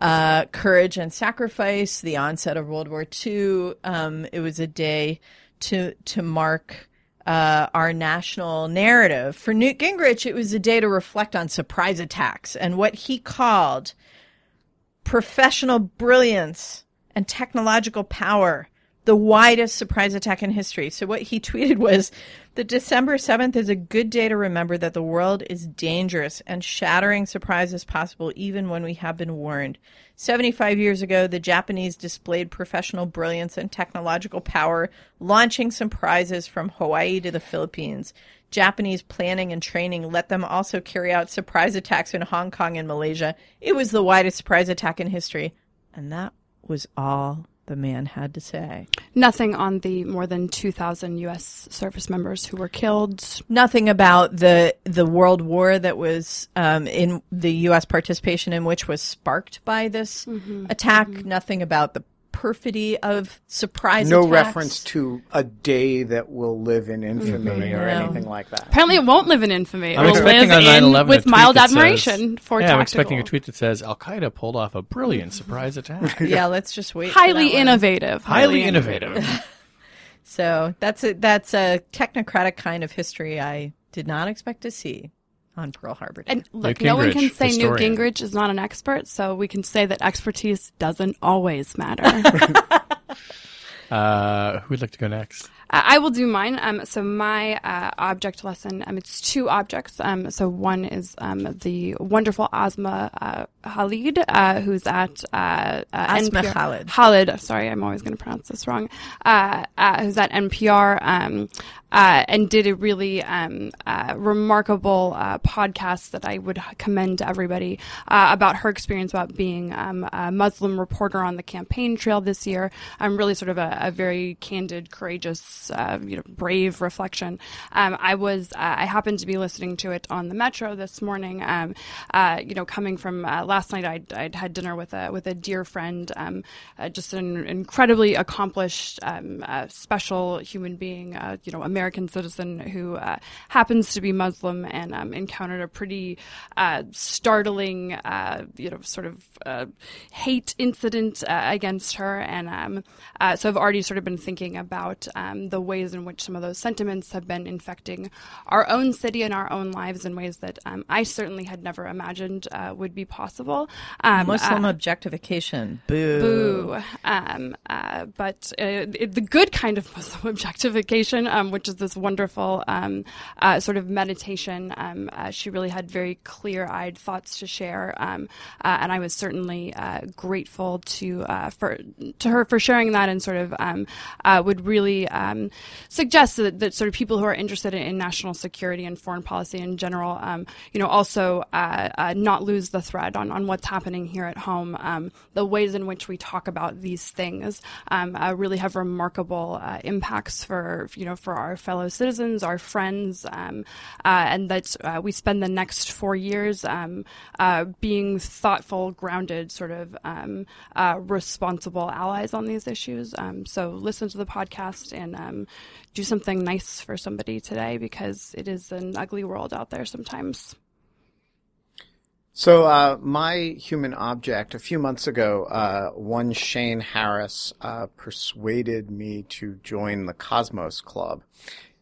Speaker 2: uh, courage and sacrifice, the onset of World War II. Um, it was a day to to mark uh, our national narrative. For Newt Gingrich, it was a day to reflect on surprise attacks and what he called professional brilliance and technological power, the widest surprise attack in history. So what he tweeted was the December 7th is a good day to remember that the world is dangerous and shattering surprise is possible even when we have been warned. 75 years ago, the Japanese displayed professional brilliance and technological power, launching surprises from Hawaii to the Philippines. Japanese planning and training let them also carry out surprise attacks in Hong Kong and Malaysia. It was the widest surprise attack in history. And that was all the man had to say.
Speaker 3: Nothing on the more than 2,000 U.S. service members who were killed.
Speaker 2: Nothing about the the World War that was um, in the U.S. participation in which was sparked by this attack. Nothing about the perfidy of surprise
Speaker 4: No
Speaker 2: attacks.
Speaker 4: reference to a day that will live in infamy mm-hmm. or
Speaker 2: No.
Speaker 4: anything like that.
Speaker 3: Apparently, it won't live in infamy.
Speaker 1: I'm
Speaker 3: It'll
Speaker 1: expecting
Speaker 3: live
Speaker 1: on
Speaker 3: in
Speaker 1: 9/11
Speaker 3: with mild
Speaker 1: that says-
Speaker 3: admiration for
Speaker 1: Yeah, I'm expecting a tweet that says Al Qaeda pulled off a brilliant surprise attack.
Speaker 2: Yeah, let's just wait. for
Speaker 3: Highly
Speaker 2: that one.
Speaker 3: innovative.
Speaker 1: Highly innovative.
Speaker 2: So that's a that's a technocratic kind of history I did not expect to see on Pearl Harbor. Day.
Speaker 3: And look,
Speaker 1: Newt
Speaker 3: no one can say
Speaker 1: historian.
Speaker 3: Newt Gingrich is not an expert, so we can say that expertise doesn't always matter.
Speaker 1: Uh, who would like to go next?
Speaker 3: I I will do mine. Um, so my uh, object lesson, um, it's two objects. Um, so one is um, the wonderful Asma uh, Khalid, uh, who's at uh, uh,
Speaker 2: Asma
Speaker 3: NPR.
Speaker 2: Khalid.
Speaker 3: Khalid. Sorry, I'm always going to pronounce this wrong. Uh, uh, who's at NPR um, uh, and did a really um, uh, remarkable uh, podcast that I would commend to everybody uh, about her experience about being um, a Muslim reporter on the campaign trail this year. I'm really sort of a, a very candid, courageous, uh, you know, brave reflection. Um, I was, I happened to be listening to it on the metro this morning. Um, you know, coming from last night, I'd, I'd had dinner with a with a dear friend, um, just an incredibly accomplished, um, special human being, you know, American citizen who uh, happens to be Muslim and um, encountered a pretty uh, startling, uh, you know, sort of uh, hate incident uh, against her, and um, uh, so I've already sort of been thinking about um, the ways in which some of those sentiments have been infecting our own city and our own lives in ways that um, I certainly had never imagined uh, would be possible. Um,
Speaker 2: Muslim objectification. Boo.
Speaker 3: Boo. Um, uh, but uh, it, the good kind of Muslim objectification, um, which is this wonderful um, uh, sort of meditation. Um, uh, she really had very clear-eyed thoughts to share, um, uh, and I was certainly uh, grateful to uh, for to her for sharing that, and sort of um, uh, would really um, suggest that, that sort of people who are interested in, in national security and foreign policy in general, um, you know, also not lose the thread on, on what's happening here at home. The ways in which we talk about these things really have remarkable impacts for you know for our fellow citizens, our friends, um, uh, and that uh, we spend the next four years um, uh, being thoughtful, grounded, sort of um, uh, responsible allies on these issues. Um, so listen to the podcast and um, do something nice for somebody today because it is an ugly world out there sometimes.
Speaker 4: So, uh, my human object, a few months ago, uh, one Shane Harris, uh, persuaded me to join the Cosmos Club.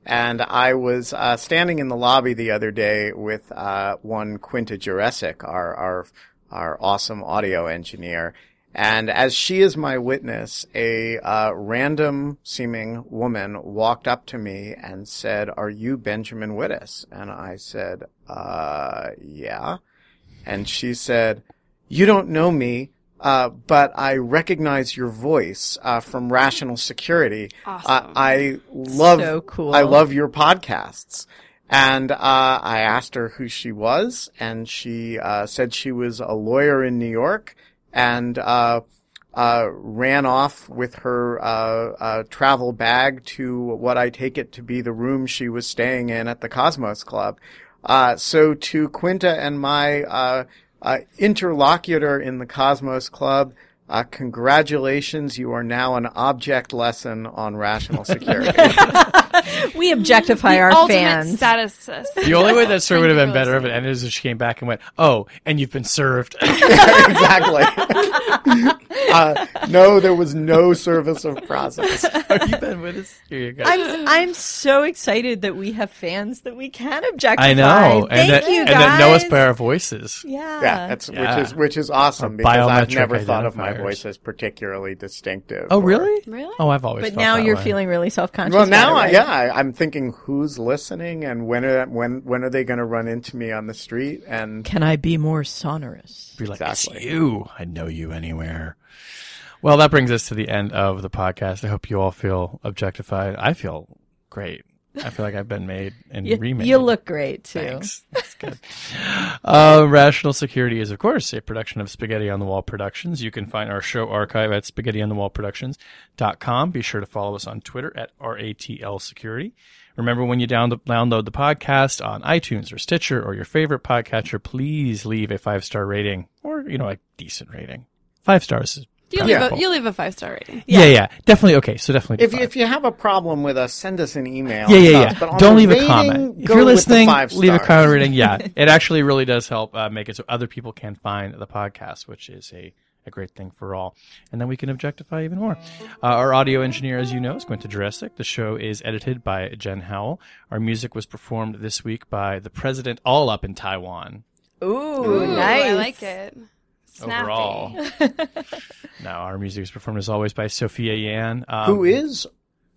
Speaker 4: And I was, uh, standing in the lobby the other day with, uh, one Quinta Jurecic, our, our, our awesome audio engineer. And as she is my witness, a, uh, random seeming woman walked up to me and said, are you Benjamin Wittes? And I said, uh, yeah. And she said, You don't know me, uh, but I recognize your voice uh, from Rational Security.
Speaker 3: Awesome.
Speaker 4: Uh, I love,
Speaker 2: So cool.
Speaker 4: I love your podcasts. And uh, I asked her who she was, and she uh, said she was a lawyer in New York, and uh, uh, ran off with her uh, uh, travel bag to what I take it to be the room she was staying in at the Cosmos Club. Uh, so to Quinta and my uh, uh, interlocutor in the Cosmos Club, uh, congratulations, you are now an object lesson on rational security.
Speaker 2: We objectify our fans.
Speaker 3: status.
Speaker 1: The only way that story would have been better if it ended is if she came back and went, "Oh, and you've been served."
Speaker 4: exactly. uh, no, there was no service of process.
Speaker 1: Have you been with us? Here you go.
Speaker 2: I'm I'm so excited that we have fans that we can objectify.
Speaker 1: I know, and
Speaker 2: Thank
Speaker 1: that,
Speaker 2: you
Speaker 1: and that know us by our voices.
Speaker 2: Yeah.
Speaker 4: Yeah, that's
Speaker 1: Yeah.
Speaker 4: which is which is awesome
Speaker 1: Or
Speaker 4: because I've never thought of my
Speaker 1: identifiers.
Speaker 4: Voice as particularly distinctive.
Speaker 1: Oh,
Speaker 4: or-
Speaker 1: really?
Speaker 3: Really?
Speaker 1: Oh, I've always.
Speaker 2: But
Speaker 1: felt
Speaker 2: now
Speaker 1: that
Speaker 2: you're
Speaker 1: way.
Speaker 2: feeling really self conscious.
Speaker 4: Well, now, I, yeah, I, I'm thinking who's listening and when are, when when are they going to run into me on the street? And
Speaker 2: Can I be more sonorous?
Speaker 1: Be like,
Speaker 4: Exactly.
Speaker 1: it's you. I know you anywhere. Well, that brings us to the end of the podcast. I hope you all feel objectified. I feel great. I feel like I've been made and
Speaker 2: You,
Speaker 1: remade.
Speaker 2: you look great too.
Speaker 1: Thanks. That's good. uh, Rational Security is, of course, a production of Spaghetti on the Wall Productions. You can find our show archive at spaghettionthewallproductions.com. Be sure to follow us on Twitter at RATL Security. Remember, when you down download the podcast on iTunes or Stitcher or your favorite podcatcher, please leave a five star rating or, you know, a decent rating. Five stars is
Speaker 3: You leave,
Speaker 1: preferable.
Speaker 3: a, you leave a five star rating.
Speaker 1: yeah. yeah, Definitely. Okay. So definitely.
Speaker 4: if you, if you have a problem with us, send us an email.
Speaker 1: Yeah,
Speaker 4: and
Speaker 1: yeah,
Speaker 4: stuff.
Speaker 1: yeah.
Speaker 4: But
Speaker 1: Don't
Speaker 4: the
Speaker 1: leave a comment. If you're listening, leave a comment rating. Yeah, it actually really does help uh, make it so other people can find the podcast, which is a, a great thing for all. And then we can objectify even more. Uh, our audio engineer, as you know, is Quinta Jurecic. The show is edited by Jen Howell. Our music was performed this week by the president, all up in Taiwan.
Speaker 2: Ooh,
Speaker 3: Ooh,
Speaker 2: nice.
Speaker 3: I like it. Snappy.
Speaker 1: Overall. now, our music is performed as always by Sophia Yan. Um,
Speaker 4: Who is,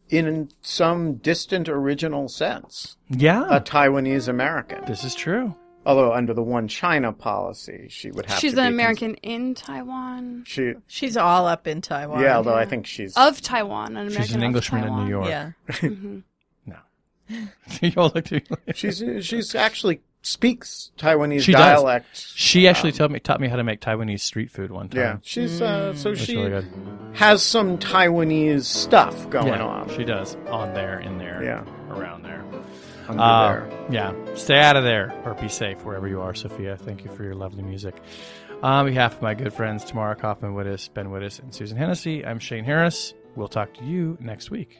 Speaker 4: in some distant original sense,
Speaker 1: Yeah,
Speaker 4: a Taiwanese American.
Speaker 1: this is true.
Speaker 4: Although under the one China policy, she would have
Speaker 3: She's
Speaker 4: to
Speaker 3: an
Speaker 4: be cons-
Speaker 3: American in Taiwan.
Speaker 4: she,
Speaker 2: She's all up in Taiwan.
Speaker 4: yeah, although I think she's
Speaker 3: Of Taiwan. An American
Speaker 1: She's an
Speaker 3: of
Speaker 1: Englishman in
Speaker 3: Taiwan.
Speaker 1: New York.
Speaker 2: Yeah.
Speaker 1: No. you all look to
Speaker 4: she's she's actually speaks Taiwanese
Speaker 1: She does.
Speaker 4: dialect.
Speaker 1: She actually taught me taught me how to make Taiwanese street food one time.
Speaker 4: Yeah, she's uh, so
Speaker 1: That's
Speaker 4: she
Speaker 1: really
Speaker 4: has some Taiwanese stuff going
Speaker 1: yeah,
Speaker 4: on.
Speaker 1: she does on there, in there,
Speaker 4: Yeah.
Speaker 1: around there.
Speaker 4: under
Speaker 1: Uh,
Speaker 4: there.
Speaker 1: yeah, stay out of there or be safe wherever you are, Sophia. Thank you for your lovely music. On behalf of my good friends Tamara Cofman Wittes, Ben Wittes, and Susan Hennessey, I'm Shane Harris. We'll talk to you next week.